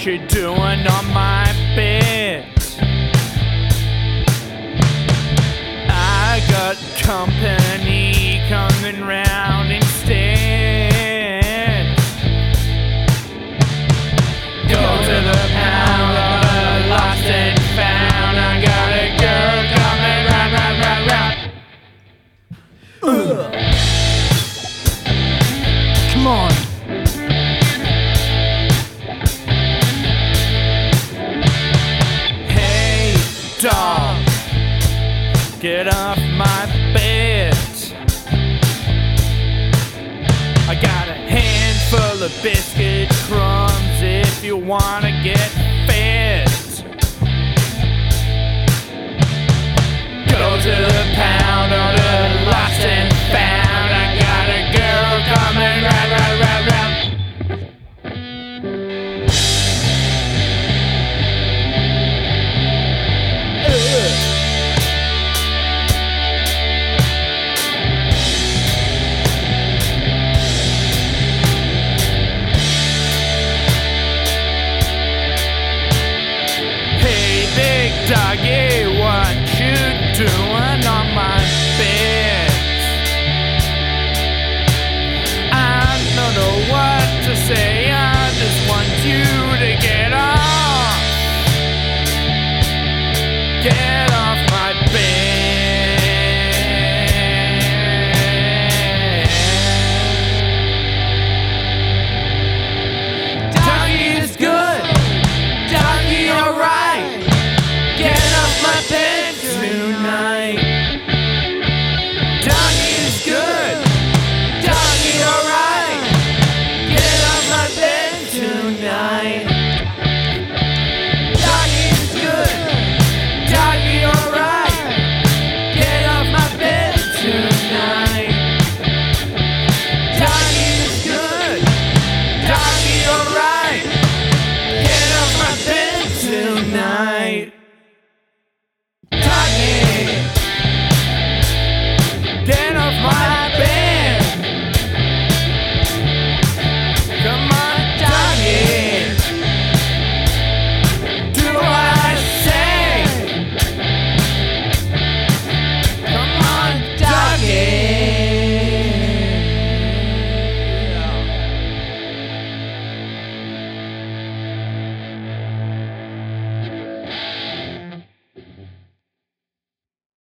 what doing on my bed? I got company coming round dog, get off my bed. I got a handful of biscuit crumbs if you wanna get doggy, what you doing? Hey.